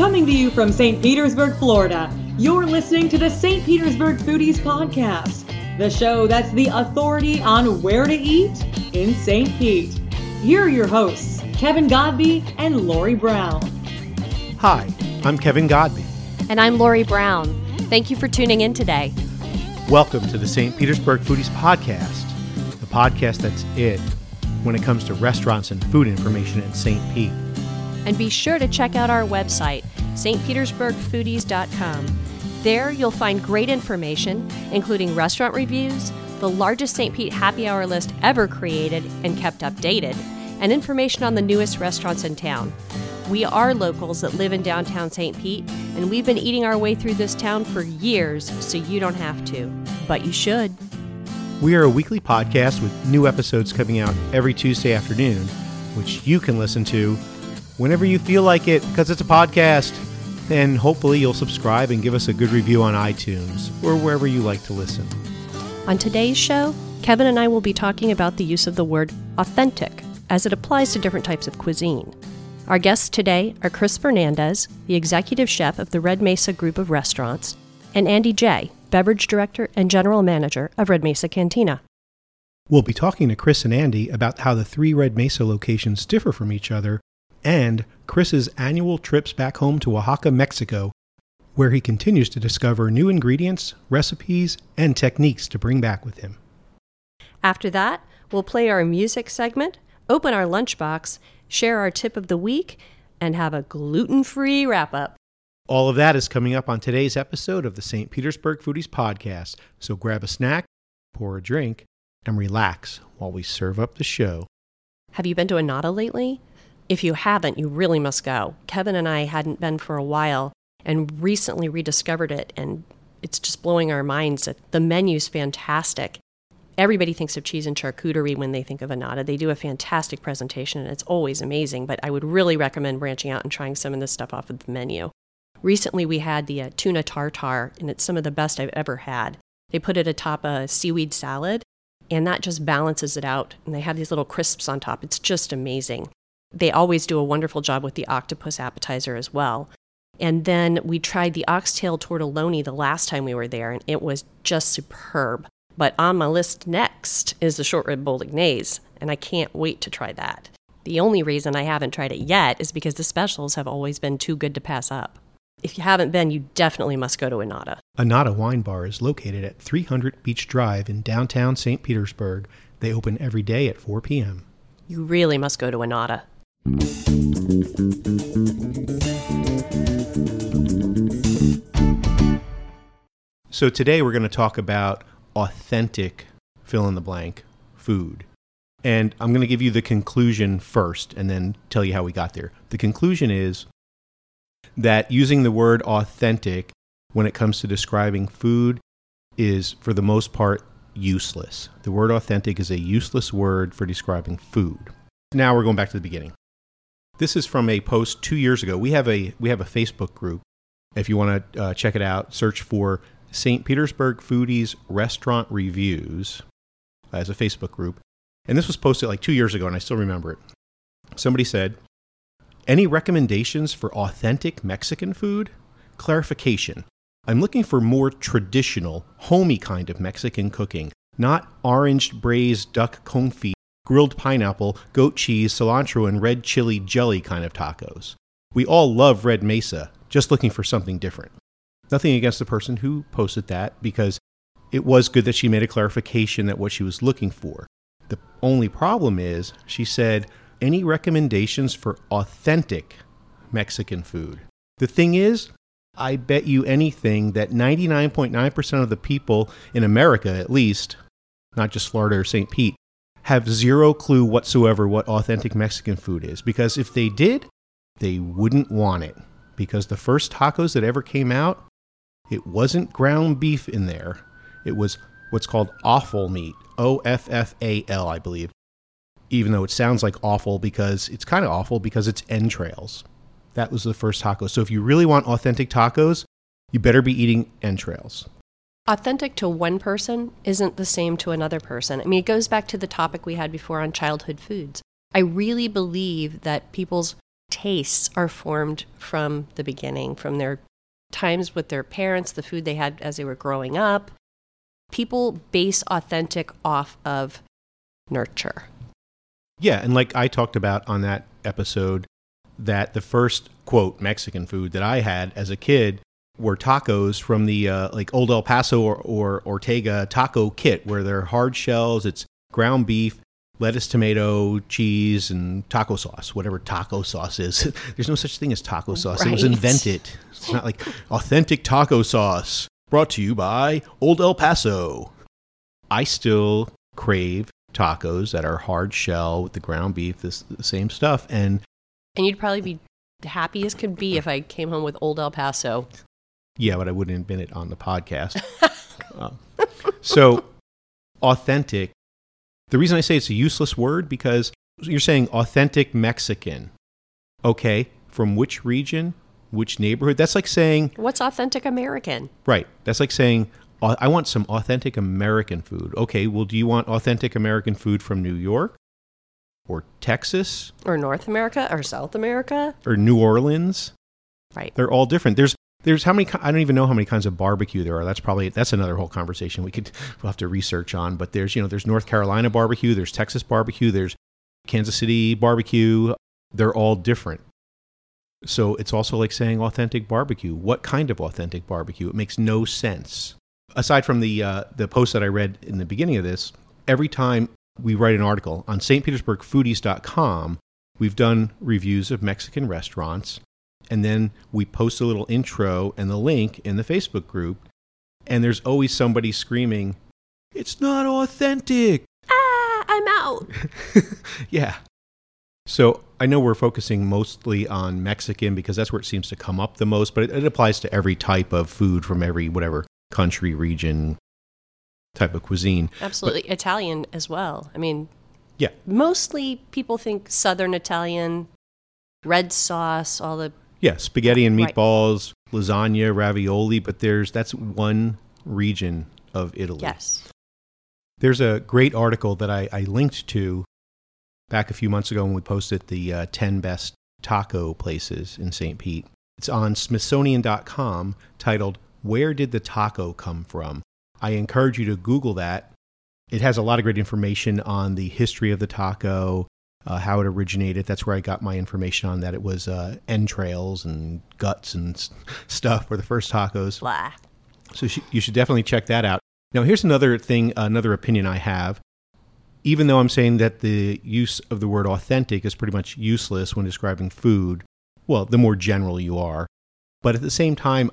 Coming to you from St. Petersburg, Florida, you're listening to the St. Petersburg Foodies Podcast, the show that's the authority on where to eat in St. Pete. Here are your hosts, Kevin Godby and Lori Brown. Hi, I'm Kevin Godby. And I'm Lori Brown. Thank you for tuning in today. Welcome to the St. Petersburg Foodies Podcast, the podcast that's it when it comes to restaurants and food information in St. Pete. And be sure to check out our website, stpetersburgfoodies.com. There you'll find great information, including restaurant reviews, the largest St. Pete happy hour list ever created and kept updated, and information on the newest restaurants in town. We are locals that live in downtown St. Pete, and we've been eating our way through this town for years, so you don't have to. But you should. We are a weekly podcast with new episodes coming out every Tuesday afternoon, which you can listen to whenever you feel like it because it's a podcast. And hopefully you'll subscribe and give us a good review on iTunes or wherever you like to listen. On today's show, Kevin and I will be talking about the use of the word authentic as it applies to different types of cuisine. Our guests today are Chris Fernandez, the executive chef of the Red Mesa Group of Restaurants, and Andy Jay, beverage director and general manager of Red Mesa Cantina. We'll be talking to Chris and Andy about how the three Red Mesa locations differ from each other and Chris's annual trips back home to Oaxaca, Mexico, where he continues to discover new ingredients, recipes, and techniques to bring back with him. After that, we'll play our music segment, open our lunchbox, share our tip of the week, and have a gluten free wrap up. All of that is coming up on today's episode of the St. Petersburg Foodies Podcast. So grab a snack, pour a drink, and relax while we serve up the show. Have you been to Annata lately? If you haven't, you really must go. Kevin and I hadn't been for a while and recently rediscovered it, and it's just blowing our minds. The menu's fantastic. Everybody thinks of cheese and charcuterie when they think of Annata. They do a fantastic presentation, and it's always amazing, but I would really recommend branching out and trying some of this stuff off of the menu. Recently, we had the uh, tuna tartare, and it's some of the best I've ever had. They put it atop a seaweed salad, and that just balances it out. And they have these little crisps on top. It's just amazing. They always do a wonderful job with the octopus appetizer as well. And then we tried the oxtail tortelloni the last time we were there, and it was just superb. But on my list next is the short rib bolognese, and I can't wait to try that. The only reason I haven't tried it yet is because the specials have always been too good to pass up. If you haven't been, you definitely must go to Annata. Annata Wine Bar is located at 300 Beach Drive in downtown St. Petersburg. They open every day at 4 p.m. You really must go to Annata. So today we're going to talk about authentic fill in the blank food. And I'm going to give you the conclusion first and then tell you how we got there. The conclusion is that using the word authentic when it comes to describing food is, for the most part, useless. The word authentic is a useless word for describing food. Now we're going back to the beginning. This is from a post two years ago. We have a we have a Facebook group. If you want to uh, check it out, search for St. Petersburg Foodies Restaurant Reviews as a Facebook group. And this was posted like two years ago, and I still remember it. Somebody said, Any recommendations for authentic Mexican food? Clarification. I'm looking for more traditional, homey kind of Mexican cooking, not orange braised duck confit, grilled pineapple, goat cheese, cilantro, and red chili jelly kind of tacos. We all love Red Mesa, just looking for something different. Nothing against the person who posted that because it was good that she made a clarification that what she was looking for. The only problem is she said, any recommendations for authentic Mexican food? The thing is, I bet you anything that 99.9% of the people in America, at least, not just Florida or St. Pete, have zero clue whatsoever what authentic Mexican food is. Because if they did, they wouldn't want it. Because the first tacos that ever came out, it wasn't ground beef in there. It was what's called offal meat. O F F A L, I believe. Even though it sounds like awful because it's kind of awful because it's entrails. That was the first taco. So if you really want authentic tacos, you better be eating entrails. Authentic to one person isn't the same to another person. I mean, it goes back to the topic we had before on childhood foods. I really believe that people's tastes are formed from the beginning, from their times with their parents, the food they had as they were growing up. People base authentic off of nurture. Yeah, and like I talked about on that episode, that the first quote Mexican food that I had as a kid were tacos from the uh, like Old El Paso or, or Ortega taco kit, where they're hard shells. It's ground beef, lettuce, tomato, cheese, and taco sauce, whatever taco sauce is. There's no such thing as taco sauce. It was invented. It's not like authentic taco sauce brought to you by Old El Paso. I still crave tacos that are hard shell with the ground beef, this the same stuff, and And you'd probably be happy as could be if I came home with Old El Paso. Yeah, but I wouldn't admit it on the podcast. Uh, so, authentic. The reason I say it's a useless word because you're saying authentic Mexican. Okay, from which region, which neighborhood? That's like saying, What's authentic American? right, that's like saying, "Au- I want some authentic American food. Okay, well, do you want authentic American food from New York or Texas Or North America or South America? or New Orleans? Right. They're all different. There's there's how many I don't even know how many kinds of barbecue there are. That's probably that's another whole conversation we could we'll have to research on. But there's you know there's North Carolina barbecue, there's Texas barbecue, there's Kansas City barbecue. They're all different. So it's also like saying authentic barbecue. What kind of authentic barbecue? It makes no sense. Aside from the uh, the post that I read in the beginning of this, every time we write an article on stpetersburgfoodies.com, we've done reviews of Mexican restaurants and then we post a little intro and the link in the Facebook group, and there's always somebody screaming, "It's not authentic!" Ah, I'm out. yeah. So I know we're focusing mostly on Mexican because that's where it seems to come up the most, but it, it applies to every type of food from every whatever country, region, type of cuisine. Absolutely. Italian as well. I mean, Yeah. mostly people think Southern Italian, red sauce, all the. Yeah, spaghetti and Right. meatballs, lasagna, ravioli, but there's that's one region of Italy. Yes. There's a great article that I, I linked to back a few months ago when we posted the uh, 10 best taco places in St. Pete. It's on Smithsonian.com titled, Where Did the Taco Come From? I encourage you to Google that. It has a lot of great information on the history of the taco, uh, how it originated. That's where I got my information on that. It was uh, entrails and guts and s- stuff were the first tacos. Blah. So sh- you should definitely check that out. Now, here's another thing, another opinion I have. Even though I'm saying that the use of the word authentic is pretty much useless when describing food, well, the more general you are. But at the same time,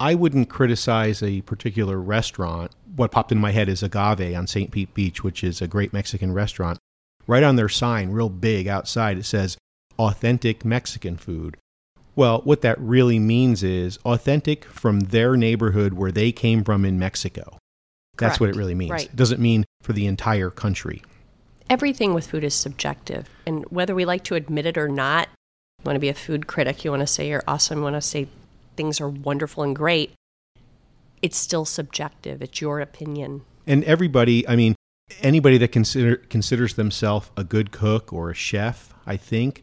I wouldn't criticize a particular restaurant. What popped in my head is Agave on St. Pete Beach, which is a great Mexican restaurant. Right on their sign, real big outside, it says authentic Mexican food. Well, what that really means is authentic from their neighborhood where they came from in Mexico. That's what it really means. Right. It doesn't mean for the entire country. Everything with food is subjective. And whether we like to admit it or not, you want to be a food critic, you want to say you're awesome, you want to say things are wonderful and great, it's still subjective. It's your opinion. And everybody, I mean, anybody that consider, considers themselves a good cook or a chef, I think,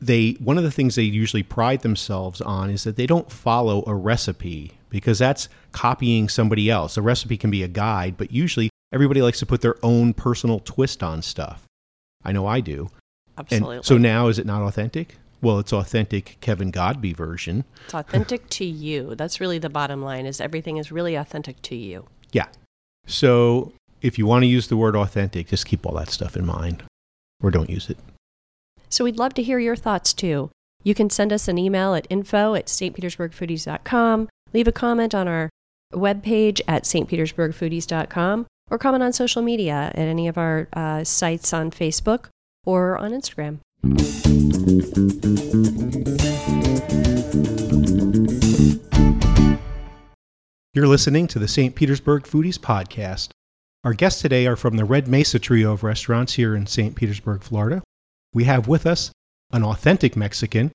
they one of the things they usually pride themselves on is that they don't follow a recipe because that's copying somebody else. A recipe can be a guide, but usually everybody likes to put their own personal twist on stuff. I know I do. Absolutely. And so now is it not authentic? Well, it's authentic Kevin Godby version. it's authentic to you. That's really the bottom line is everything is really authentic to you. Yeah. So if you want to use the word authentic, just keep all that stuff in mind or don't use it. So we'd love to hear your thoughts too. You can send us an email at info at stpetersburgfoodies.com, leave a comment on our webpage at stpetersburgfoodies.com, or comment on social media at any of our uh, sites on Facebook or on Instagram. You're listening to the St. Petersburg Foodies Podcast. Our guests today are from the Red Mesa trio of restaurants here in St. Petersburg, Florida. We have with us an authentic Mexican,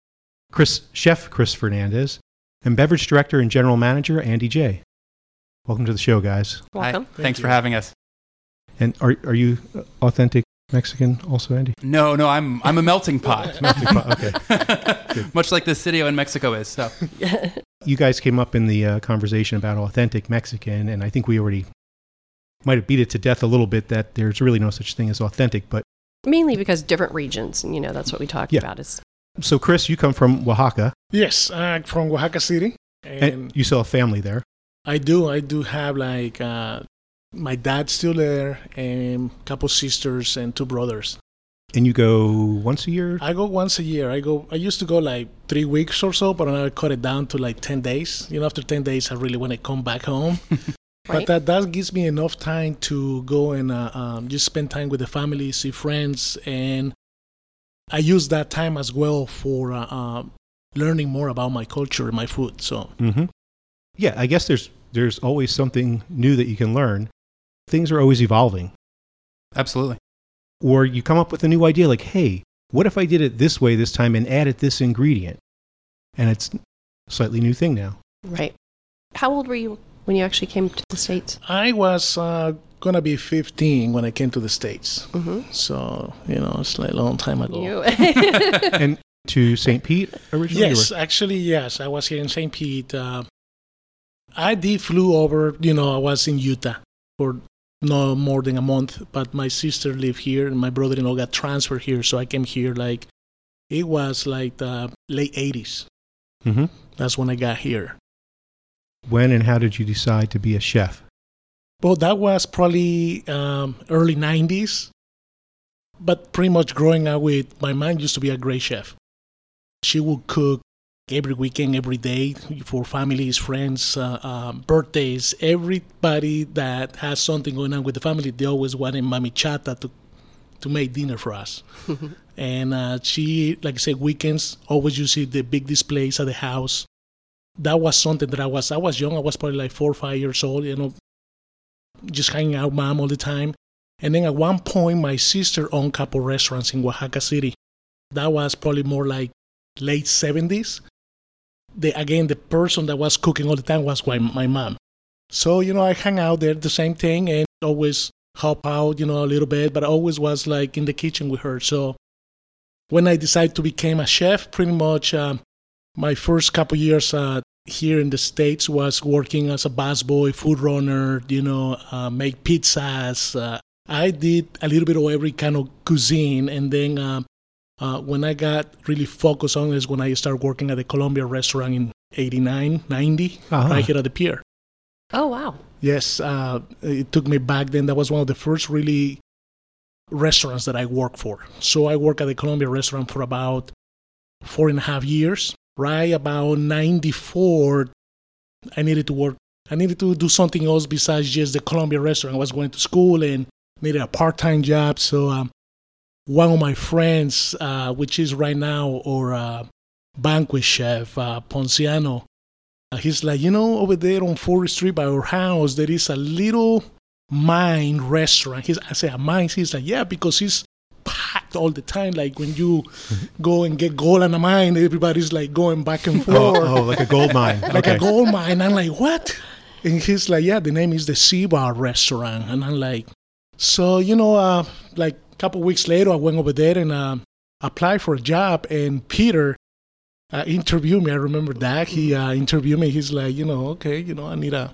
Chris, Chef Chris Fernandez, and beverage director and general manager Andy J. Welcome to the show, guys. Welcome. Hi. Thanks for having us. And are, are you authentic Mexican also, Andy? No, no, I'm I'm a melting pot, okay. much like the city in Mexico is. So You guys came up in the uh, conversation about authentic Mexican, and I think we already might have beat it to death a little bit that there's really no such thing as authentic. But Mainly because different regions, and you know that's what we talked Yeah. about. Is so, Chris, you come from Oaxaca, Yes, I'm from Oaxaca City, and and you still have family there. I do. I do have like uh, my dad's still there, and a couple sisters and two brothers. And you go once a year? I go once a year. I go. I used to go like three weeks or so, but now I cut it down to like ten days. You know, after ten days, I really want to come back home. right? But that that gives me enough time to go and uh, um, just spend time with the family, see friends, and I use that time as well for uh, um, learning more about my culture and my food. So Mm-hmm. Yeah, I guess there's there's always something new that you can learn. Things are always evolving. absolutely. Or you come up with a new idea like, hey, what if I did it this way this time and added this ingredient? And it's a slightly new thing now. right. How old were you when you actually came to the states? I was uh, gonna be 15 when I came to the states. Mm-hmm. So you know, it's like a long time ago. You. and to St. Pete originally? Yes, or- actually, yes. I was here in St. Pete. Uh, I did flew over. You know, I was in Utah for no more than a month, but my sister lived here, and my brother-in-law got transferred here, so I came here like it was like the late 80s. Mhm. That's when I got here. When and how did you decide to be a chef? Well, that was probably um, early 90s. But pretty much growing up with my mom used to be a great chef. She would cook every weekend, every day for families, friends, uh, um, birthdays. Everybody that has something going on with the family, they always wanted Mami Chata to, to make dinner for us. and uh, she, like I said, weekends always you see the big displays at the house. That was something that I was. I was young. I was probably like four or five years old. You know, just hanging out with mom all the time. And then at one point, my sister owned a couple restaurants in Oaxaca City. That was probably more like late 70s. The, again, the person that was cooking all the time was my, my mom. So, you know, I hang out there, the same thing, and always help out, you know, a little bit, but I always was like in the kitchen with her. So when I decided to become a chef, pretty much um, my first couple years uh, here in the states was working as a busboy, food runner, you know, uh, make pizzas. Uh, I did a little bit of every kind of cuisine, and then uh, uh, when I got really focused on is when I started working at the Columbia restaurant in 89, 90, Uh-huh. right here at the pier. oh wow. Yes, uh, it took me back then. That was one of the first really restaurants that I worked for. So I worked at the Columbia restaurant for about four and a half years. Right about 94, I needed to work. I needed to do something else besides just the Columbia restaurant. I was going to school and needed a part time job. So um, one of my friends, uh, which is right now our uh, banquet chef, uh, Ponciano, uh, he's like, you know, over there on Fourth Street by our house, there is a little mine restaurant. He's, I say, a mine? He's like, yeah, because it's packed all the time. Like when you go and get gold on a mine, everybody's like going back and Oh, forth. oh, like a gold mine. Like okay. a gold mine. I'm like, what? And he's like, yeah, the name is the Sea Bar Restaurant. And I'm like, so, you know, uh, like a couple weeks later, I went over there and uh, applied for a job. And Peter uh, interviewed me. I remember that. He uh, interviewed me. He's like, you know, okay, you know, I need a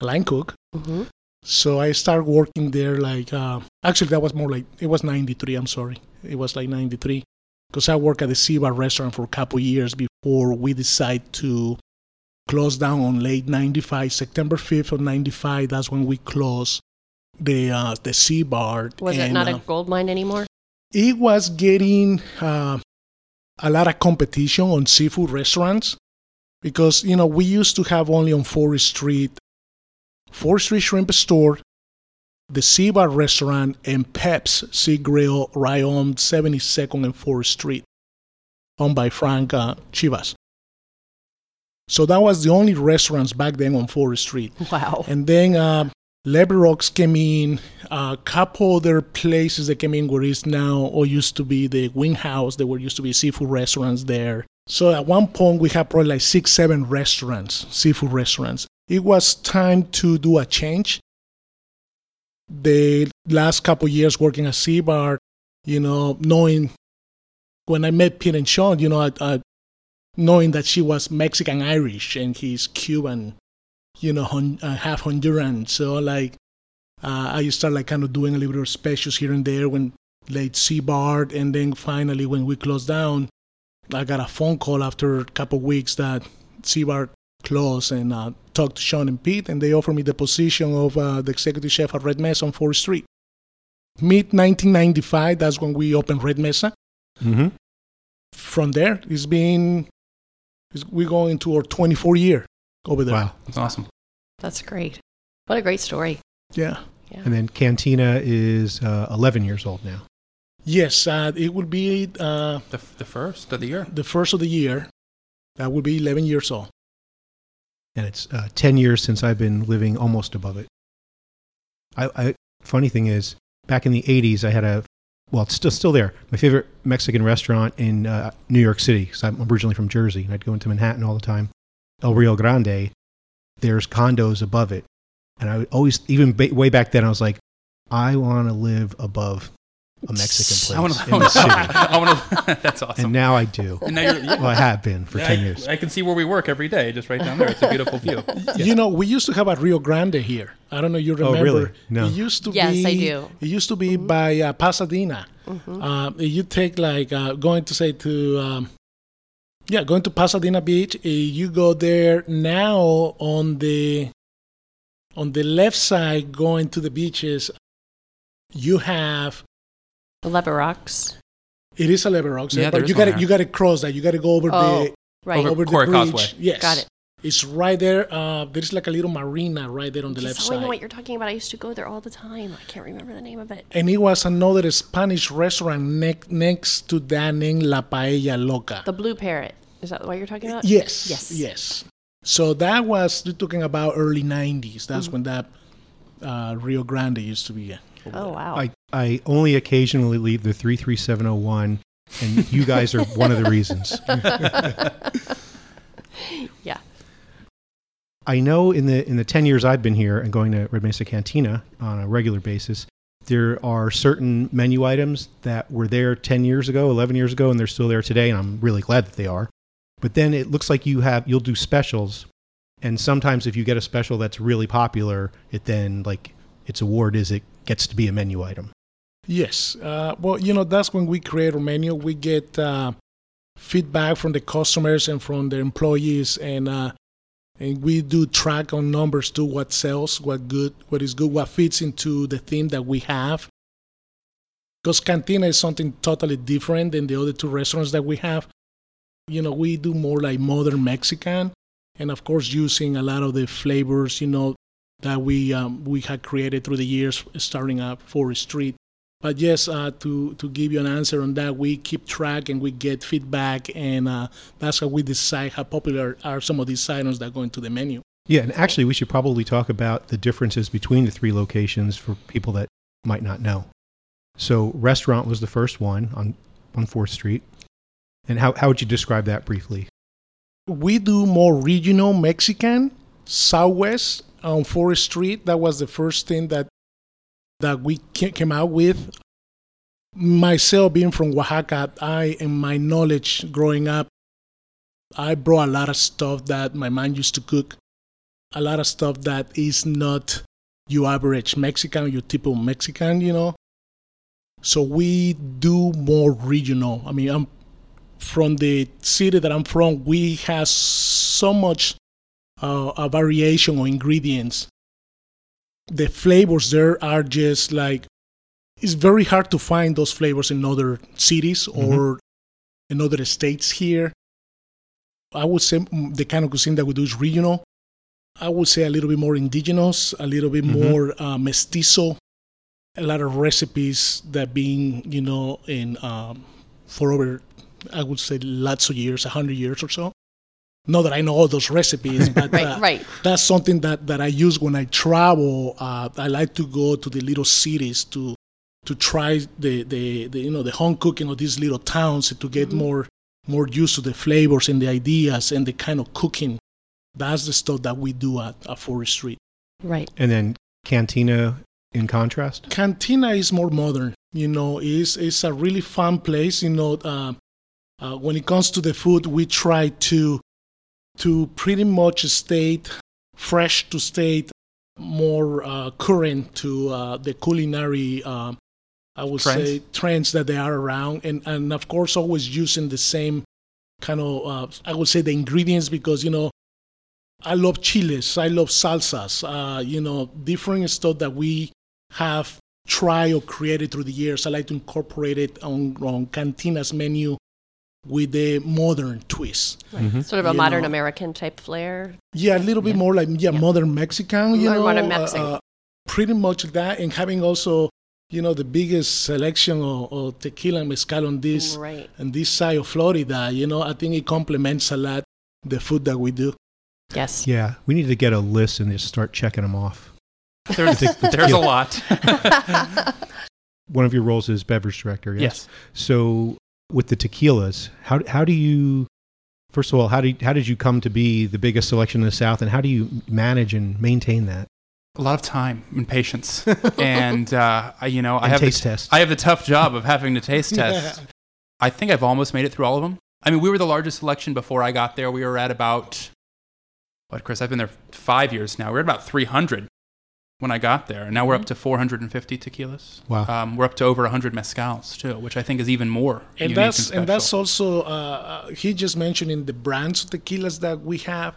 line cook. hmm So I started working there like, uh, actually, that was more like, it was 93, I'm sorry. It was like 93. Because I worked at the Sea restaurant for a couple years before we decided to close down on late 95, September 5th of 95. That's when we closed the uh, the Sea Bar. Was it not uh, a gold mine anymore? it was getting uh, a lot of competition on seafood restaurants because you know we used to have only on Fourth Street, Fourth Street Shrimp Store, the Sea Bar restaurant, and Pep's Sea Grill right on 72nd and Fourth Street, owned by Frank uh, Chivas. So that was the only restaurants back then on Fourth Street. Wow. And then uh, Leverock's came in, a couple other places that came in where it's now or used to be the Wing House. There were used to be seafood restaurants there. So at one point we had probably like six, seven restaurants, seafood restaurants. It was time to do a change. The last couple years working at Seabar, you know, knowing when I met Pete and Sean, you know, I, I, knowing that she was Mexican Irish and he's Cuban, you know, Hon, uh, half Honduran. So like, uh, I started like kind of doing a little bit of specials here and there when late Seabar, and then finally when we closed down, I got a phone call after a couple weeks that Seabar closed and uh, talked to Sean and Pete, and they offered me the position of uh, the executive chef at Red Mesa on 4th Street. Mid 1995, that's when we opened Red Mesa. Mm-hmm. From there, it's been, it's, we're going to our 24 year over there. Wow. That's awesome. That's great. What a great story. Yeah. Yeah. And then Cantina is uh, 11 years old now. Yes, uh, it will be uh, The, the first of the year. the first of the year. That will be 11 years old. And it's uh, 10 years since I've been living almost above it. I, I funny thing is, back in the 80s, I had a well, it's still still there. My favorite Mexican restaurant in uh, New York City, because I'm originally from Jersey, and I'd go into Manhattan all the time. El Rio Grande. There's condos above it, and I would always, even ba- way back then, I was like, I want to live above a Mexican I want place to. in the city, I want to. That's awesome. and now I do. And now you're. Yeah. Well, I have been for Yeah, ten I, years. I can see where we work every day, just right down there. It's a beautiful view. You know, we used to have a Rio Grande here. I don't know you remember. Oh, remember. really? No. It used to Yes, be. I do. It used to be by uh, Pasadena. Uh, you take like uh, going to say to um, yeah, going to Pasadena Beach. uh, you go there now on the on the left side going to the beaches. You have The Leverock's. it is a Leverock's, Yeah, but you got to you got to cross that. You got to go over Oh, the right. Over- over the bridge. Causeway. Yes, Got it. It's right there. Uh, there's like a little marina right there on the left Yes, oh, I know what you're talking about. I used to go there all the time. I can't remember the name of it. and it was another Spanish restaurant ne- next to that named La Paella Loca. The Blue Parrot. Is that what you're talking about? yes, Yes. yes. So that was you're talking about early '90s. That's Mm-hmm. when that uh, Rio Grande used to be. Oh wow. I, I only occasionally leave the 33701, and you guys are one of the reasons. yeah. I know in the in the 10 years I've been here and going to Red Mesa Cantina on a regular basis, there are certain menu items that were there 10 years ago, 11 years ago, and they're still there today, and I'm really glad that they are. But then it looks like you have you'll do specials, and sometimes if you get a special that's really popular, it then like its award is it gets to be a menu item. Yes. Uh, well, you know, that's when we create our menu. We get uh, feedback from the customers and from the employees, and uh, and we do track on numbers too. What sells, what good, what is good, what fits into the theme that we have. Because Cantina is something totally different than the other two restaurants that we have. You know, we do more like modern Mexican, and of course, using a lot of the flavors, you know, that we um, we had created through the years, starting up Fourth Street. But yes, uh, to to give you an answer on that, we keep track and we get feedback, and uh, that's how we decide how popular are some of these items that go into the menu. Yeah, and actually, we should probably talk about the differences between the three locations for people that might not know. So, restaurant was the first one on on Fourth Street, and how how would you describe that briefly? We do more regional Mexican, Southwest on Fourth Street. That was the first thing that that we came out with. Myself being from Oaxaca, I in my knowledge growing up, I brought a lot of stuff that my mom used to cook. A lot of stuff that is not your average Mexican, your typical Mexican, you know. So we do more regional. I mean, I'm from the city that I'm from. We have so much uh, a variation of ingredients. The flavors there are just like it's very hard to find those flavors in other cities or in other states here. I would say the kind of cuisine that we do is regional. I would say a little bit more indigenous, a little bit Mhm. more uh, mestizo. A lot of recipes that being, you know, in um, for over, I would say lots of years, a hundred years or so. Not that I know all those recipes, but Right, uh, right. that's something that, that I use when I travel. Uh, I like to go to the little cities to to try the, the, the you know the home cooking of these little towns to get more more used to the flavors and the ideas and the kind of cooking. That's the stuff that we do at, at Fourth Street. Right. And then Cantina in contrast? Cantina is more modern. You know, it's it's a really fun place. You know, uh, uh, when it comes to the food, we try to to pretty much stay fresh, to stay more uh, current to uh, the culinary. Uh, I would Trends? say trends that they are around, and and of course always using the same kind of uh, I would say the ingredients because you know I love chiles, I love salsas, uh, you know different stuff that we have tried or created through the years. I like to incorporate it on on Cantina's menu with a modern twist. Sort of a You modern know. American type flair. Yeah, a little bit more like yeah, modern Mexican. You More know, modern uh, Mexican. uh, pretty much that, and having also you know the biggest selection of, of tequila and mezcal on this Right. on this side of Florida. You know, I think it complements a lot the food that we do. Yes. Yeah, we need to get a list and just start checking them off. There's, there's a lot. One of your roles is beverage director. Yes. yes. So with the tequilas, how how do you? First of all, how do you, how did you come to be the biggest selection in the South, and how do you manage and maintain that? A lot of time and patience. and, uh, you know, I And have, taste the, tests. I have the tough job of having to taste test. I think I've almost made it through all of them. I mean, we were the largest selection before I got there. We were at about, what, Chris? I've been there five years now. We're at about 300 when I got there. And now we're up to 450 tequilas. Wow. Um, we're up to over 100 mezcals, too, which I think is even more. and that's and, and that's also uh, uh, he just mentioned in the brands of tequilas that we have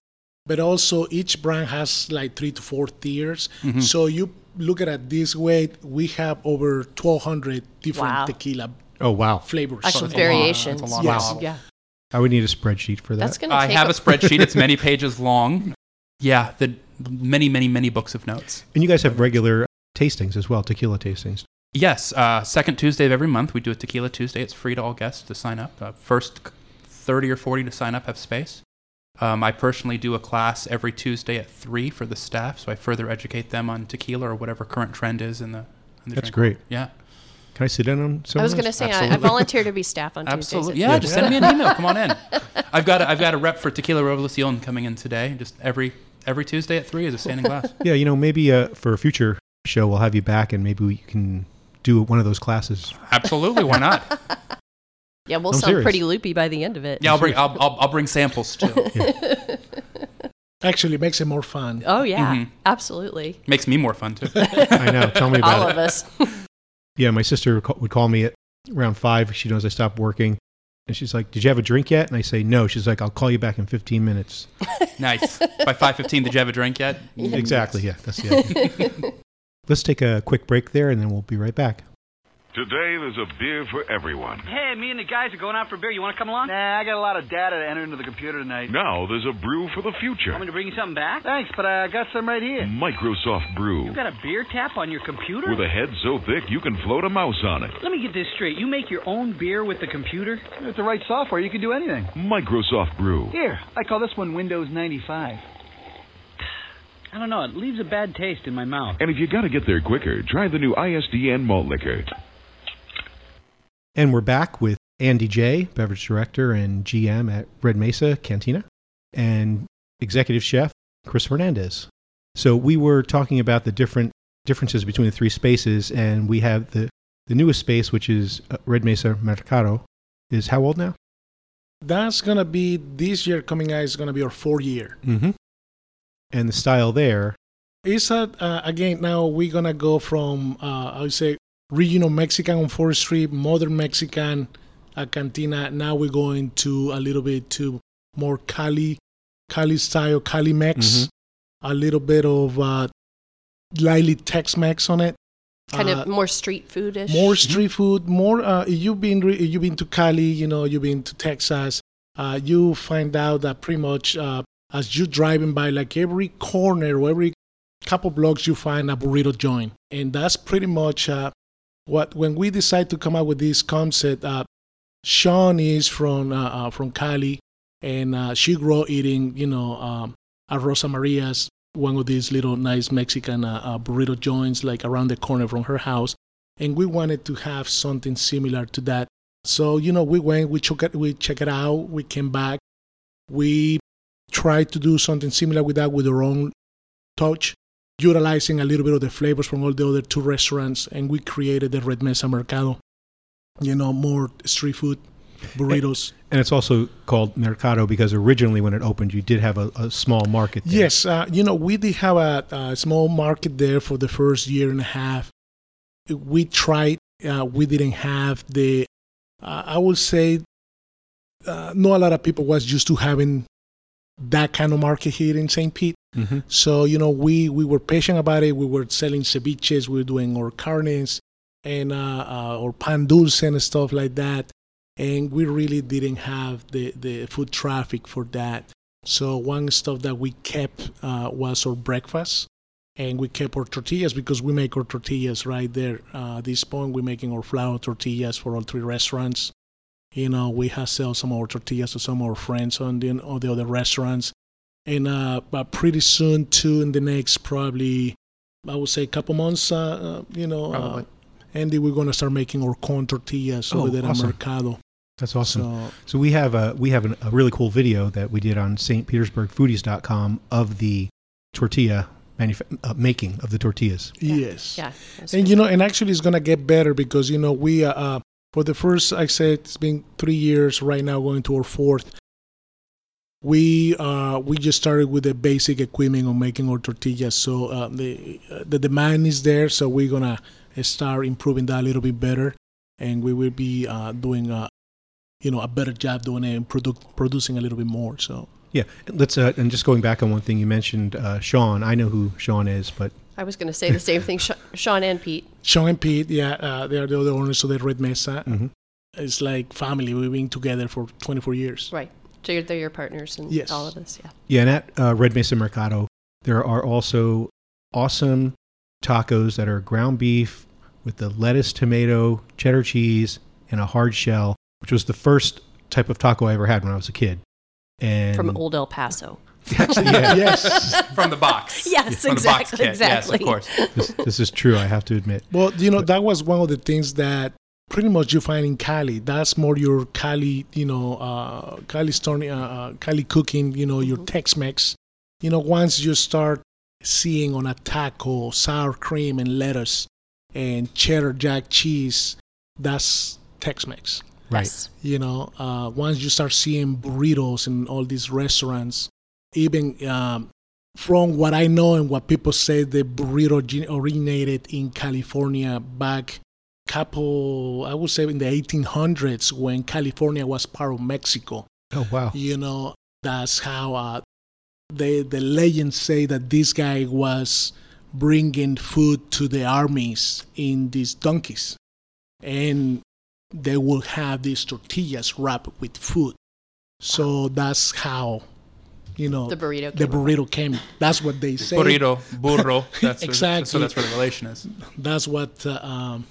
but also each brand has like three to four tiers Mm-hmm. so you look at it this way we have over 1200 different Wow. tequila Oh wow! flavors Actual That's a lot. variations. That's a lot yes. bottles. Yeah. I would need a spreadsheet for that. That's going to I have a- a spreadsheet. It's many pages long. Yeah, the many, many, many books of notes. and you guys have regular tastings as well, tequila tastings. Yes, uh, second Tuesday of every month, we do a Tequila Tuesday. It's free to all guests to sign up. Uh, first 30 or 40 to sign up have space. Um, I personally do a class every Tuesday at 3 for the staff, so I further educate them on tequila or whatever current trend is in the, in the That's drink great. Yeah, Can I sit in on some? I was going to this? say, I, I volunteer to be staff on Tuesdays. absolutely. Yeah, just send me an email. Come on in. I've got a, I've got a rep for Tequila Revolucion coming in today. Just every every Tuesday at 3 is a standing class. Yeah, you know, maybe uh, for a future show, we'll have you back, and maybe we can do one of those classes. Absolutely, why not? Yeah, we'll I'm sound serious. pretty loopy by the end of it. Yeah, I'll bring I'll, I'll, I'll bring samples too. actually makes it more fun Oh, yeah. Mhm. Absolutely. Makes me more fun too. I know. Tell me about All it. of us. Yeah, my sister would call- would call me at around five. She knows I stopped working, and she's like, "Did you have a drink yet?" And I say, "No." She's like, "I'll call you back in 15 minutes." Nice. By 5:15, did you have a drink yet? Exactly. Yeah, that's the idea. Let's take a quick break there, and then we'll be right back. Today, there's a beer for everyone. Hey, me and the guys are going out for a beer. You want to come along? Nah, I got a lot of data to enter into the computer tonight. Now, there's a brew for the future. Want me to bring you something back? Thanks, but I got some right here. Microsoft Brew. You got a beer tap on your computer? With a head so thick you can float a mouse on it. Let me get this straight. You make your own beer with the computer? With the right software, you can do anything. Microsoft Brew. Here, I call this one Windows 95. I don't know. It leaves a bad taste in my mouth. And if you gotta get there quicker, try the new ISDN malt liquor. And we're back with Andy J, beverage director and GM at Red Mesa Cantina, and executive chef Chris Fernandez. So we were talking about the different differences between the three spaces, and we have the the newest space, which is uh, Red Mesa Mercado, is how old now? that's gonna be this year coming out is gonna be our fourth year Mm-hmm. And the style there is a, uh, again now we're gonna go from uh, I would say regional Mexican on Fourth Street, modern Mexican uh, cantina. Now we're going to a little bit to more Cali, Cali style, Cali Mex, Mhm. a little bit of uh, lightly Tex-Mex on it. Kind Uh, of more street foodish. more street food, more. Uh, you've been re- you've been to Cali, you know you've been to Texas. Uh, you find out that pretty much uh, as you driving by, like every corner or every couple blocks, you find a burrito joint, and that's pretty much uh, what. When we decide to come up with this concept, uh, Sean is from uh, uh, from Cali, and uh, she grew eating, you know, um, at Rosa Maria's, one of these little nice Mexican uh, burrito joints, like around the corner from her house and we wanted to have something similar to that. So you know, we went, we check it, we check it out, we came back, we tried to do something similar with that with our own touch, utilizing a little bit of the flavors from all the other two restaurants, and we created the Red Mesa Mercado. You know, more street food, burritos. And it's also called Mercado because originally when it opened, you did have a, a small market. There. Yes, uh, you know, we did have a, a small market there for the first year and a half. We tried, uh, we didn't have the, uh, I would say, uh, not a lot of people was used to having that kind of market here in St. Pete. hmm So, you know, we, we were patient about it. We were selling ceviches, we were doing our carnes and uh, uh, or pan dulce and stuff like that. And we really didn't have the, the food traffic for that. So one stuff that we kept uh, was our breakfast. And we kept our tortillas because we make our tortillas right there. Uh, at this point, we're making our flour tortillas for all three restaurants. You know, we have sell some of our tortillas to some of our friends on the, on the other restaurants and uh, but pretty soon too in the next probably i would say a couple months uh, uh, you know uh, andy we're going to start making our corn tortillas Oh, over there awesome. at mercado That's awesome. so So we have a we have an, a really cool video that we did on stpetersburgfoodies.com of the tortilla manuf- uh, making of the tortillas. yes Yeah. and good. you know and actually it's going to get better because you know we uh, uh for the first i said it's been three years right now going to our fourth. We uh we just started with the basic equipment on making our tortillas. So uh, the uh, the demand is there so we're gonna start improving that a little bit better. And we will be uh doing uh you know a better job doing it and produ- producing a little bit more so. Yeah, let's uh, and just going back on one thing you mentioned, uh, Sean. I know who Sean is, but I was going to say the same thing. Sean and Pete. sean and pete yeah uh, they are the other owners of the red mesa Mhm. it's like family we've been together for 24 years Right. So you're, they're your partners and Yes. all of this. Yeah. yeah, and at uh, Red Mesa Mercado, there are also awesome tacos that are ground beef with the lettuce, tomato, cheddar cheese, and a hard shell, which was the first type of taco I ever had when I was a kid. And From old El Paso. Yeah, yes From the box. Yes, From the box exactly, Yes, of course. this, this is true. I have to admit. Well, you know, that was one of the things that pretty much you find in Cali. That's more your Cali, you know, uh, Cali story, uh, uh, Cali cooking, you know, your Tex-Mex. You know, once you start seeing on a taco sour cream and lettuce and cheddar jack cheese, that's Tex-Mex. Right. Yes. You know, uh, once you start seeing burritos in all these restaurants, even um, from what I know and what people say, the burrito originated in California back couple, I would say in the 1800s when California was part of Mexico. Oh wow. You know, that's how uh, the the legends say that this guy was bringing food to the armies in these donkeys, and they would have these tortillas wrapped with food. So that's how, you know, The burrito. the came up. burrito came. That's what they say. Burrito, burro. That's Exactly. so that's where the relation is. That's what. Uh, um,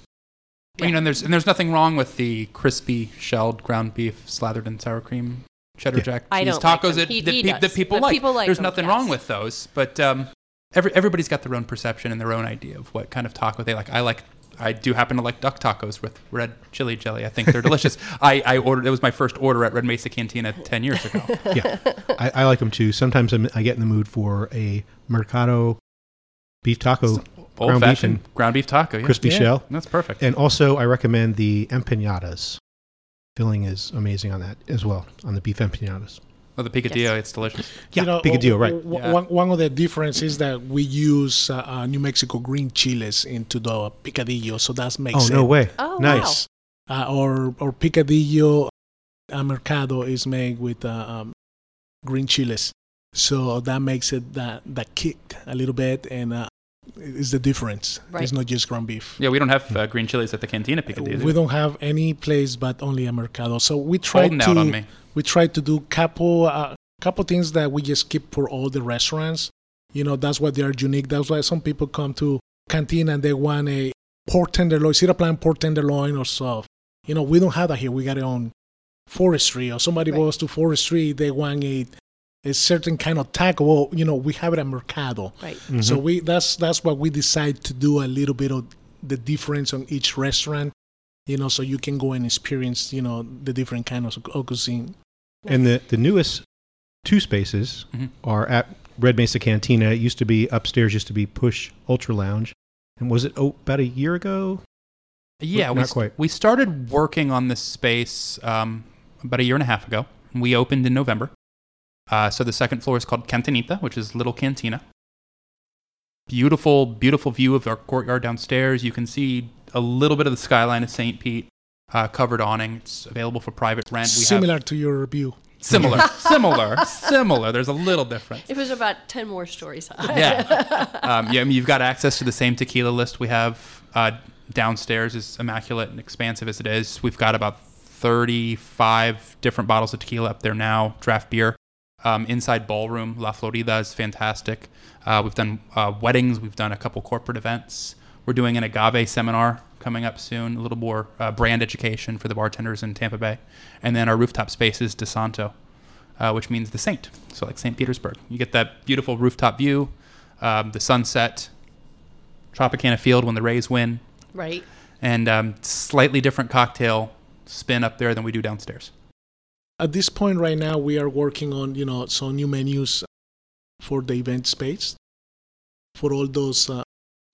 I mean, and there's and there's nothing wrong with the crispy shelled ground beef slathered in sour cream, cheddar Yeah. jack cheese I don't like tacos that, He- that, he pe- that people But like. people like there's them, nothing yes. wrong with those, but um, every, everybody's got their own perception and their own idea of what kind of taco they like. I like. I do happen to like duck tacos with red chili jelly. I think they're delicious. I, I ordered. It was my first order at Red Mesa Cantina ten years ago. yeah, I, I like them too. Sometimes I'm, I get in the mood for a Mercado beef taco, Old ground beef fashioned and ground beef taco. Yeah. crispy Yeah. shell. That's perfect. And also, I recommend the empanadas. Filling is amazing on that as well, on the beef empanadas. Oh, the picadillo. It's delicious. Yeah, you know, picadillo, right. w- w- Yeah. One, one of the differences is that we use uh, uh, New Mexico green chiles into the picadillo, so that makes Oh, no way. Oh, nice. Uh, or or picadillo mercado is made with uh, um, green chiles, so that makes it that that kick a little bit, and uh, is the difference. Right. It's not just ground beef. Yeah, we don't have uh, green chilies at the Cantina picadillo. We don't have any place but only a mercado. So we try Holding to out on me. we try to do couple uh, couple things that we just keep for all the restaurants. You know, that's why they are unique. That's why some people come to Cantina and they want a pork tenderloin, cedar plant pork tenderloin or stuff. You know, we don't have that here. We got it on forestry or somebody Right. goes to forestry, they want a a certain kind of taco. Well, you know, we have it at Mercado. Right. So we that's that's what we decide to do a little bit of the difference on each restaurant, you know, so you can go and experience, you know, the different kind of, of cuisine. And the, the newest two spaces Mhm. are at Red Mesa Cantina. It used to be upstairs, used to be Push Ultra Lounge. And was it oh, about a year ago? Yeah, Not we, quite. we started working on this space um, about a year and a half ago. We opened in November. Uh, so the second floor is called Cantinita, which is Little Cantina. Beautiful, beautiful view of our courtyard downstairs. You can see a little bit of the skyline of St. Pete, uh, covered awning. It's available for private rent. We Similar have to your view. similar, similar, similar. There's a little difference. It was about 10 more stories high. yeah. Um, yeah, I mean, you've got access to the same tequila list we have uh, downstairs, as immaculate and expansive as it is. We've got about 35 different bottles of tequila up there now, draft beer. Um, inside ballroom, La Florida is fantastic. Uh, we've done uh, weddings, we've done a couple corporate events. We're doing an agave seminar coming up soon, a little more uh, brand education for the bartenders in Tampa Bay. And then our rooftop space is DeSanto, uh, which means the saint. So, like St. Petersburg. You get that beautiful rooftop view, um, the sunset, Tropicana Field when the Rays win, Right. and um, slightly different cocktail spin up there than we do downstairs. At this point right now, we are working on you know some new menus for the event space, for all those uh,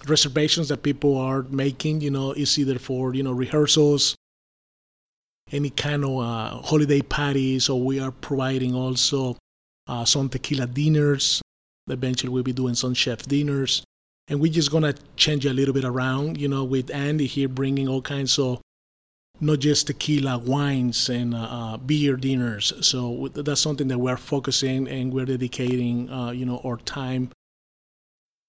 reservations that people are making. You know, it's either for you know rehearsals, any kind of uh, holiday parties, or we are providing also uh, some tequila dinners. Eventually, we'll be doing some chef dinners, and we're just gonna change a little bit around. You know, with Andy here bringing all kinds of not just tequila wines and uh, uh, beer dinners. So that's something that we're focusing and we're dedicating, uh, you know, our time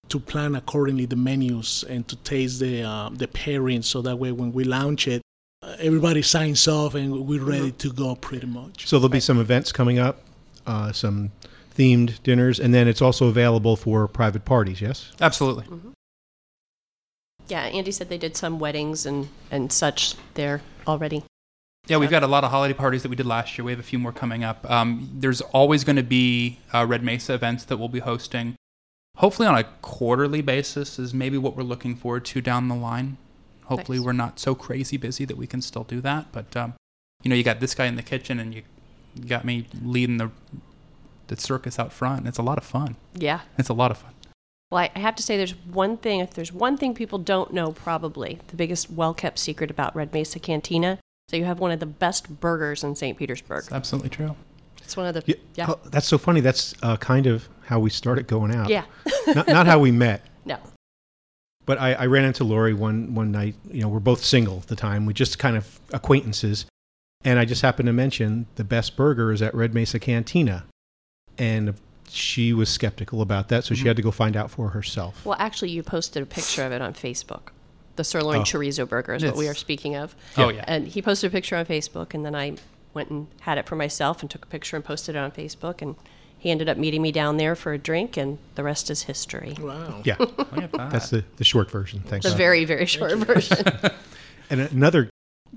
to plan accordingly the menus and to taste the uh, the pairings. So that way, when we launch it, uh, everybody signs off and we're ready to go pretty much. So there'll be some events coming up, uh, some themed dinners, and then it's also available for private parties. Yes. Absolutely. Yeah, Andy said they did some weddings and, and such there already. Yeah, we've got a lot of holiday parties that we did last year. We have a few more coming up. Um, there's always going to be uh, Red Mesa events that we'll be hosting. Hopefully, on a quarterly basis, is maybe what we're looking forward to down the line. Hopefully, Nice. we're not so crazy busy that we can still do that. But um, you know, you got this guy in the kitchen, and you, you got me leading the the circus out front. And it's a lot of fun. Yeah. It's a lot of fun. Well, I I have to say, there's one thing, if there's one thing people don't know, probably the biggest well kept secret about Red Mesa Cantina. So you have one of the best burgers in St. Petersburg. It's absolutely true. It's one of the, Yeah. yeah. Oh, that's so funny. That's uh, kind of how we started going out. Yeah. not, not how we met. No. But I, I ran into Lori one one night. You know, we're both single at the time. We just kind of acquaintances, and I just happened to mention the best burger is at Red Mesa Cantina, and she was skeptical about that, so she Mhm. had to go find out for herself. Well, actually, you posted a picture of it on Facebook. The sirloin Oh. chorizo burger is what we are speaking of. Oh yeah. And he posted a picture on Facebook, and then I went and had it for myself and took a picture and posted it on Facebook. And he ended up meeting me down there for a drink, and the rest is history. Wow. Yeah, that. that's the, the short version. Thanks. The very, very short version. And another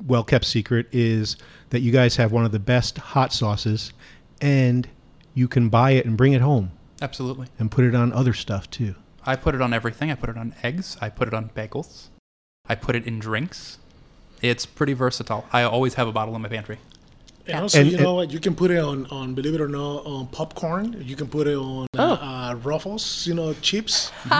well kept secret is that you guys have one of the best hot sauces, and you can buy it and bring it home absolutely. and put it on other stuff too. I put it on everything. I put it on eggs. I put it on bagels. I put it in drinks. It's pretty versatile. I always have a bottle in my pantry. And also, And- you know what? You can put it on, on, believe it or not, on popcorn. You can put it on uh, uh, Ruffles, you know, chips.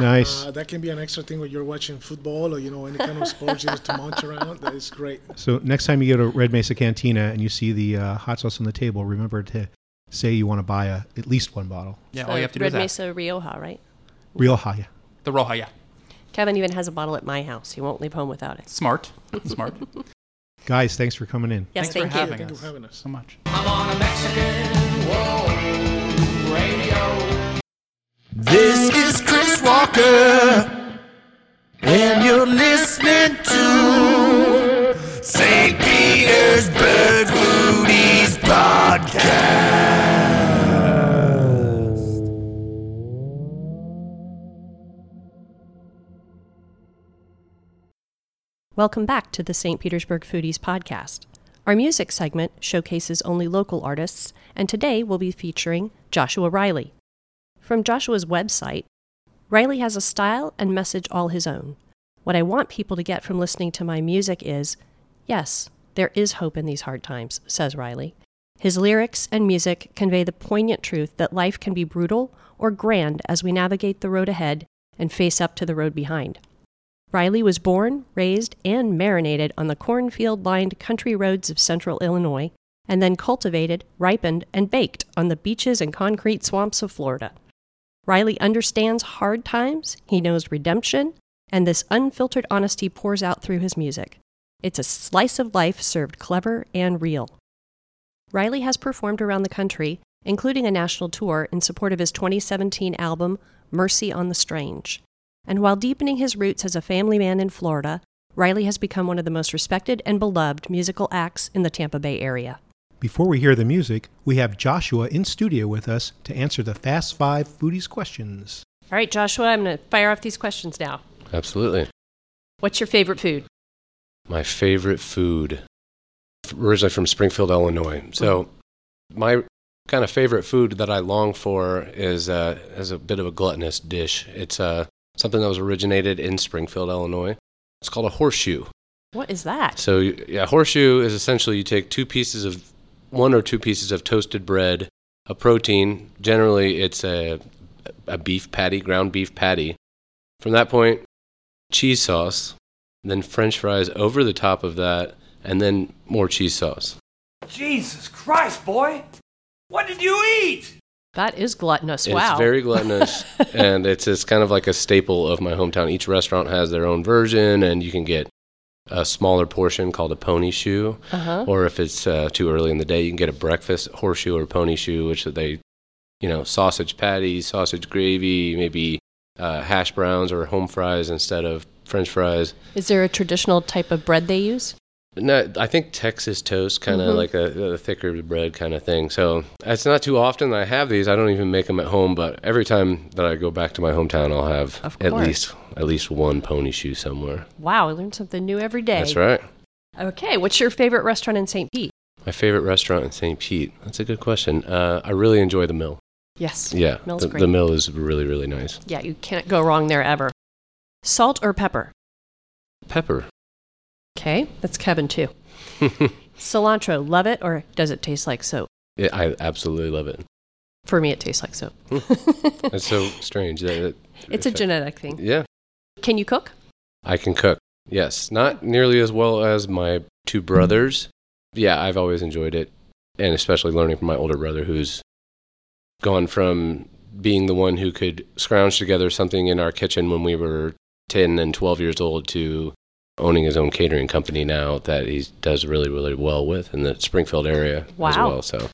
Nice. Uh, that can be an extra thing when you're watching football or, you know, any kind of sports just to munch around. That is great. So next time you go to Red Mesa Cantina and you see the uh, hot sauce on the table, remember to say you want to buy a, at least one bottle. Yeah, The all you have to do Red is ask. Mesa Rioja, right? Rioja, high. The Roja, yeah. Kevin even has a bottle at my house. He won't leave home without it. Smart. Smart. Guys, thanks for coming in. Yes, Thanks thank for you. having Thank you us. for having us. so much. I'm on a Mexican radio. This is Chris Walker, Welcome back to the St. Petersburg Foodies podcast. Our music segment showcases only local artists, and today we'll be featuring Joshua Riley. From Joshua's website, Riley has a style and message all his own. What I want people to get from listening to my music is yes, there is hope in these hard times, says Riley. His lyrics and music convey the poignant truth that life can be brutal or grand as we navigate the road ahead and face up to the road behind. Riley was born, raised, and marinated on the cornfield lined country roads of central Illinois, and then cultivated, ripened, and baked on the beaches and concrete swamps of Florida. Riley understands hard times, he knows redemption, and this unfiltered honesty pours out through his music. It's a slice of life served clever and real. Riley has performed around the country, including a national tour in support of his 2017 album, Mercy on the Strange. And while deepening his roots as a family man in Florida, Riley has become one of the most respected and beloved musical acts in the Tampa Bay area. Before we hear the music, we have Joshua in studio with us to answer the Fast Five Foodies questions. All right, Joshua, I'm going to fire off these questions now. Absolutely. What's your favorite food? My favorite food, originally from Springfield, Illinois. So, my kind of favorite food that I long for is uh, is a bit of a gluttonous dish. It's uh, something that was originated in Springfield, Illinois. It's called a horseshoe. What is that? So, yeah, horseshoe is essentially you take two pieces of one or two pieces of toasted bread, a protein. Generally, it's a a beef patty, ground beef patty. From that point, cheese sauce, then French fries over the top of that, and then more cheese sauce. Jesus Christ, boy! What did you eat? That is gluttonous. Wow. It's very gluttonous, and it's it's kind of like a staple of my hometown. Each restaurant has their own version, and you can get a smaller portion called a pony shoe, Uh-huh. or if it's uh, too early in the day, you can get a breakfast horseshoe or pony shoe, which they, you know, sausage patties, sausage gravy, maybe uh, hash browns or home fries instead of French fries. Is there a traditional type of bread they use? No, I think Texas toast, kind of Mhm. like a, a thicker bread kind of thing. So it's not too often that I have these. I don't even make them at home, but every time that I go back to my hometown, I'll have at least at least one pony shoe somewhere. Wow, I learned something new every day. That's right. Okay, what's your favorite restaurant in St. Pete? My favorite restaurant in St. Pete. That's a good question. Uh, I really enjoy the Mill. Yes. Yeah, Mill's the, great. the Mill is really really nice. Yeah, you can't go wrong there ever. Salt or pepper? Pepper. Okay, that's Kevin too. Cilantro, love it or does it taste like soap? Yeah, I absolutely love it. For me, it tastes like soap. Hmm. It's so strange that it, It's a genetic thing. Yeah, Can you cook? I can cook. Yes, not hmm. nearly as well as my two brothers. Yeah, I've always enjoyed it, and especially learning from my older brother, who's gone from being the one who could scrounge together something in our kitchen when we were 10 and 12 years old to owning his own catering company now that he does really, really well with in the Springfield area as Wow. well. So,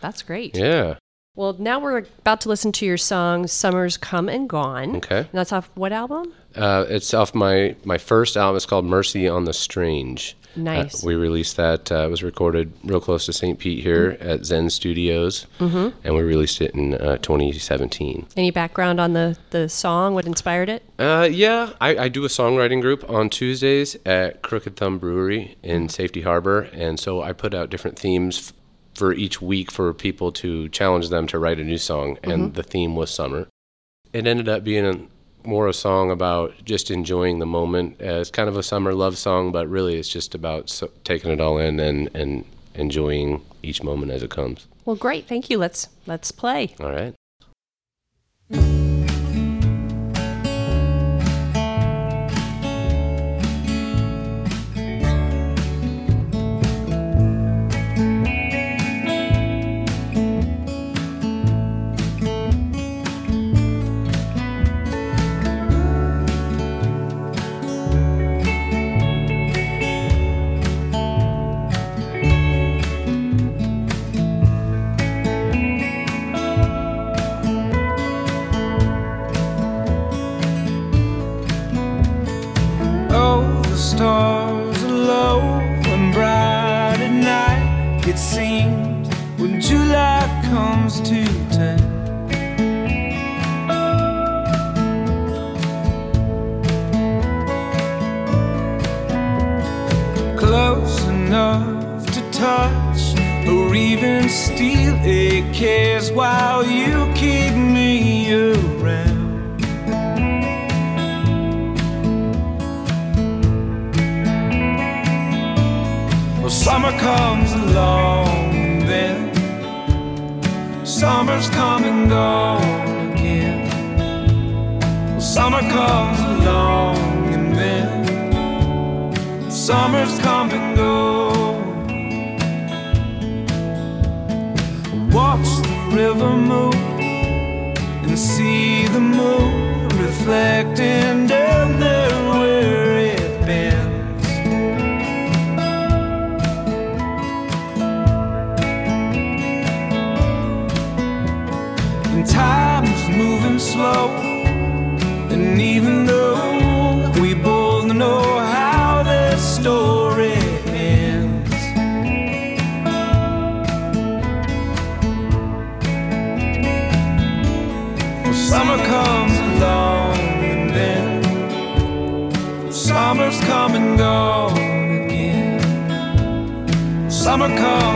That's great. yeah. Well, now we're about to listen to your song "Summer's Come and Gone." Okay. And that's off what album? Uh, it's off my, my first album. It's called Mercy on the Strange. Nice. Uh, we released that. Uh, it was recorded real close to St. Pete here at Zen Studios, Mhm. and we released it in uh, 2017. Any background on the the song? What inspired it? Uh, yeah, I, I do a songwriting group on Tuesdays at Crooked Thumb Brewery in Safety Harbor, and so I put out different themes for each week for people to challenge them to write a new song, and Mhm. the theme was summer. It ended up being more a song about just enjoying the moment. Uh, it's kind of a summer love song, but really it's just about so, taking it all in and, and enjoying each moment as it comes. Well, great. Thank you. Let's let's play. All right. Time's moving slow. And even though we both know how the story ends, well, summer comes along and then summer's come and gone again. Summer comes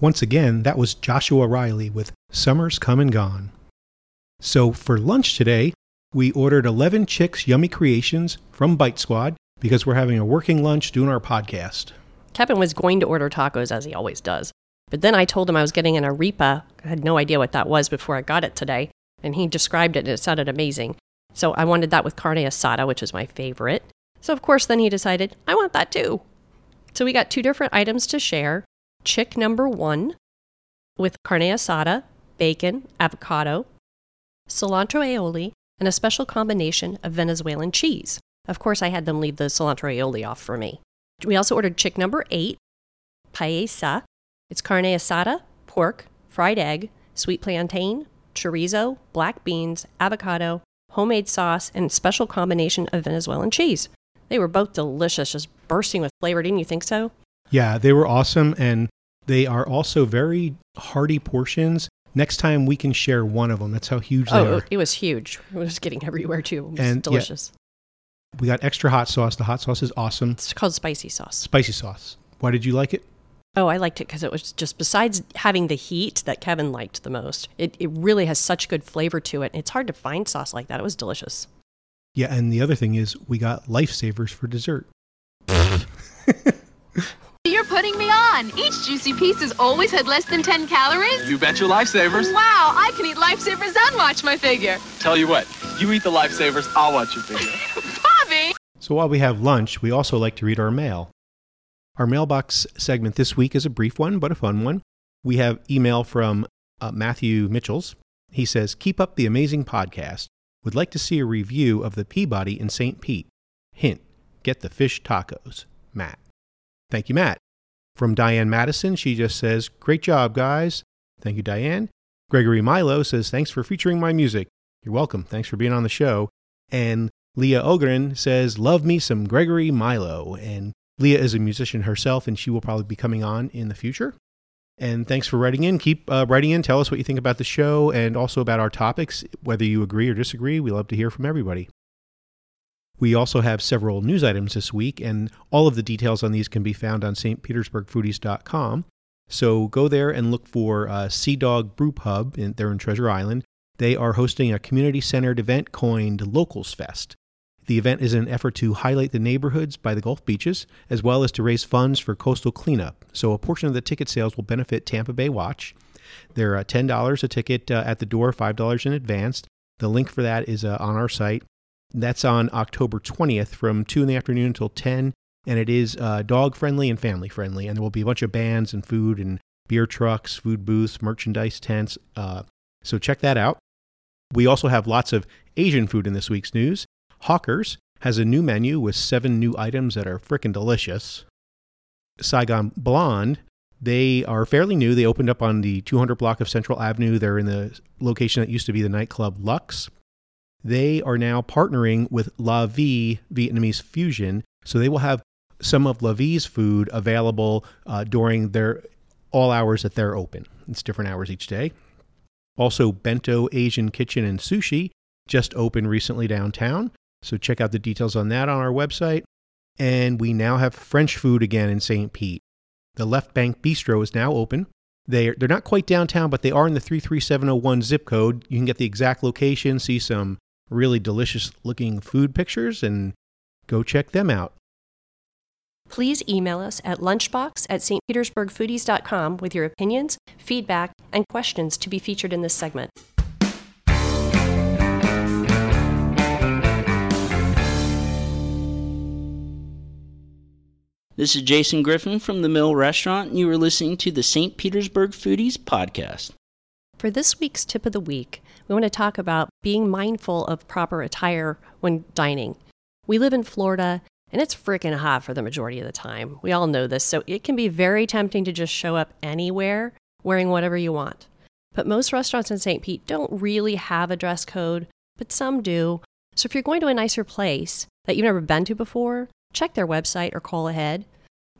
Once again, that was Joshua Riley with Summer's Come and Gone. So for lunch today, we ordered 11 Chicks Yummy Creations from Bite Squad because we're having a working lunch doing our podcast. Kevin was going to order tacos as he always does. But then I told him I was getting an arepa. I had no idea what that was before I got it today. And he described it and it sounded amazing. So I wanted that with carne asada, which is my favorite. So of course then he decided, I want that too. So we got two different items to share. Chick number one with carne asada, bacon, avocado, cilantro aioli, and a special combination of Venezuelan cheese. Of course, I had them leave the cilantro aioli off for me. We also ordered chick number eight, paesa. It's carne asada, pork, fried egg, sweet plantain, chorizo, black beans, avocado, homemade sauce, and special combination of Venezuelan cheese. They were both delicious, just bursting with flavor. Didn't you think so? Yeah, they were awesome and they are also very hearty portions. Next time we can share one of them. That's how huge they oh, are. it was huge. It was getting everywhere too. It was And, yeah, delicious. We got extra hot sauce. The hot sauce is awesome. It's called spicy sauce. Spicy sauce. Why did you like it? Oh, I liked it because it was just besides having the heat that Kevin liked the most, it, it really has such good flavor to it. It's hard to find sauce like that. It was delicious. Yeah, and the other thing is we got lifesavers for dessert. You're putting putting me on. Each juicy piece has always had less than 10 calories. You bet your lifesavers. Wow, I can eat lifesavers and watch my figure. Tell you what, you eat the lifesavers, I'll watch your figure. Bobby! So while we have lunch, we also like to read our mail. Our mailbox segment this week is a brief one, but a fun one. We have email from uh, Matthew Mitchells. He says, Keep up the amazing podcast. Would like to see a review of the Peabody in St. Pete. Hint, get the fish tacos. Matt. Thank you, Matt. From Diane Madison, she just says, Great job, guys. Thank you, Diane. Gregory Milo says, Thanks for featuring my music. You're welcome. Thanks for being on the show. And Leah Ogren says, Love me some Gregory Milo. And Leah is a musician herself, and she will probably be coming on in the future. And thanks for writing in. Keep uh, writing in. Tell us what you think about the show and also about our topics, whether you agree or disagree. We love to hear from everybody. We also have several news items this week, and all of the details on these can be found on stpetersburgfoodies.com. So go there and look for uh, Sea Dog Brew Pub. In, they're in Treasure Island. They are hosting a community centered event coined Locals Fest. The event is an effort to highlight the neighborhoods by the Gulf beaches, as well as to raise funds for coastal cleanup. So a portion of the ticket sales will benefit Tampa Bay Watch. They're uh, $10 a ticket uh, at the door, $5 in advance. The link for that is uh, on our site. That's on October 20th from 2 in the afternoon until 10. And it is uh, dog friendly and family friendly. And there will be a bunch of bands and food and beer trucks, food booths, merchandise tents. Uh, so check that out. We also have lots of Asian food in this week's news. Hawkers has a new menu with seven new items that are frickin' delicious. Saigon Blonde, they are fairly new. They opened up on the 200 block of Central Avenue. They're in the location that used to be the nightclub Lux. They are now partnering with La Vie Vietnamese Fusion, so they will have some of La Vie's food available uh, during their all hours that they're open. It's different hours each day. Also, Bento Asian Kitchen and Sushi just opened recently downtown. So check out the details on that on our website. And we now have French food again in St. Pete. The Left Bank Bistro is now open. They're, they're not quite downtown, but they are in the 33701 zip code. You can get the exact location, see some really delicious looking food pictures, and go check them out. Please email us at lunchbox at stpetersburgfoodies.com with your opinions, feedback, and questions to be featured in this segment. This is Jason Griffin from the Mill Restaurant, and you are listening to the St. Petersburg Foodies Podcast. For this week's tip of the week, we want to talk about being mindful of proper attire when dining. We live in Florida, and it's freaking hot for the majority of the time. We all know this, so it can be very tempting to just show up anywhere wearing whatever you want. But most restaurants in St. Pete don't really have a dress code, but some do. So if you're going to a nicer place that you've never been to before, check their website or call ahead.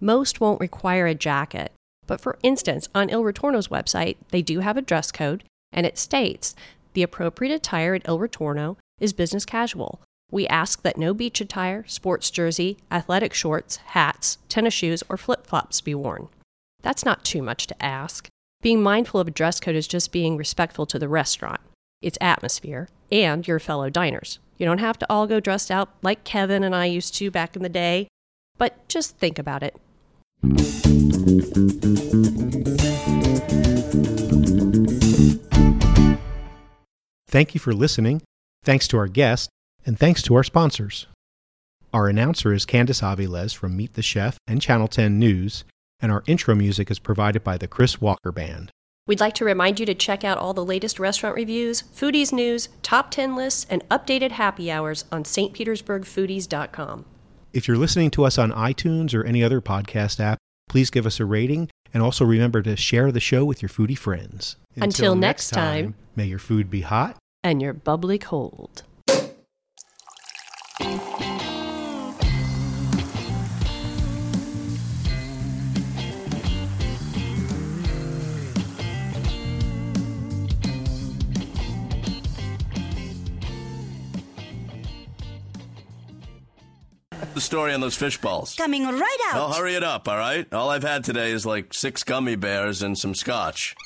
Most won't require a jacket, but for instance, on Il Ritorno's website, they do have a dress code, and it states the appropriate attire at Il Ritorno is business casual. We ask that no beach attire, sports jersey, athletic shorts, hats, tennis shoes, or flip flops be worn. That's not too much to ask. Being mindful of a dress code is just being respectful to the restaurant, its atmosphere, and your fellow diners. You don't have to all go dressed out like Kevin and I used to back in the day, but just think about it. Thank you for listening. Thanks to our guest, and thanks to our sponsors. Our announcer is Candice Aviles from Meet the Chef and Channel 10 News, and our intro music is provided by the Chris Walker Band. We'd like to remind you to check out all the latest restaurant reviews, foodies news, top 10 lists, and updated happy hours on stpetersburgfoodies.com. If you're listening to us on iTunes or any other podcast app, please give us a rating and also remember to share the show with your foodie friends. Until, next time, may your food be hot and your bubbly cold. The story on those fish balls. Coming right out. Oh, hurry it up, all right? All I've had today is like six gummy bears and some scotch.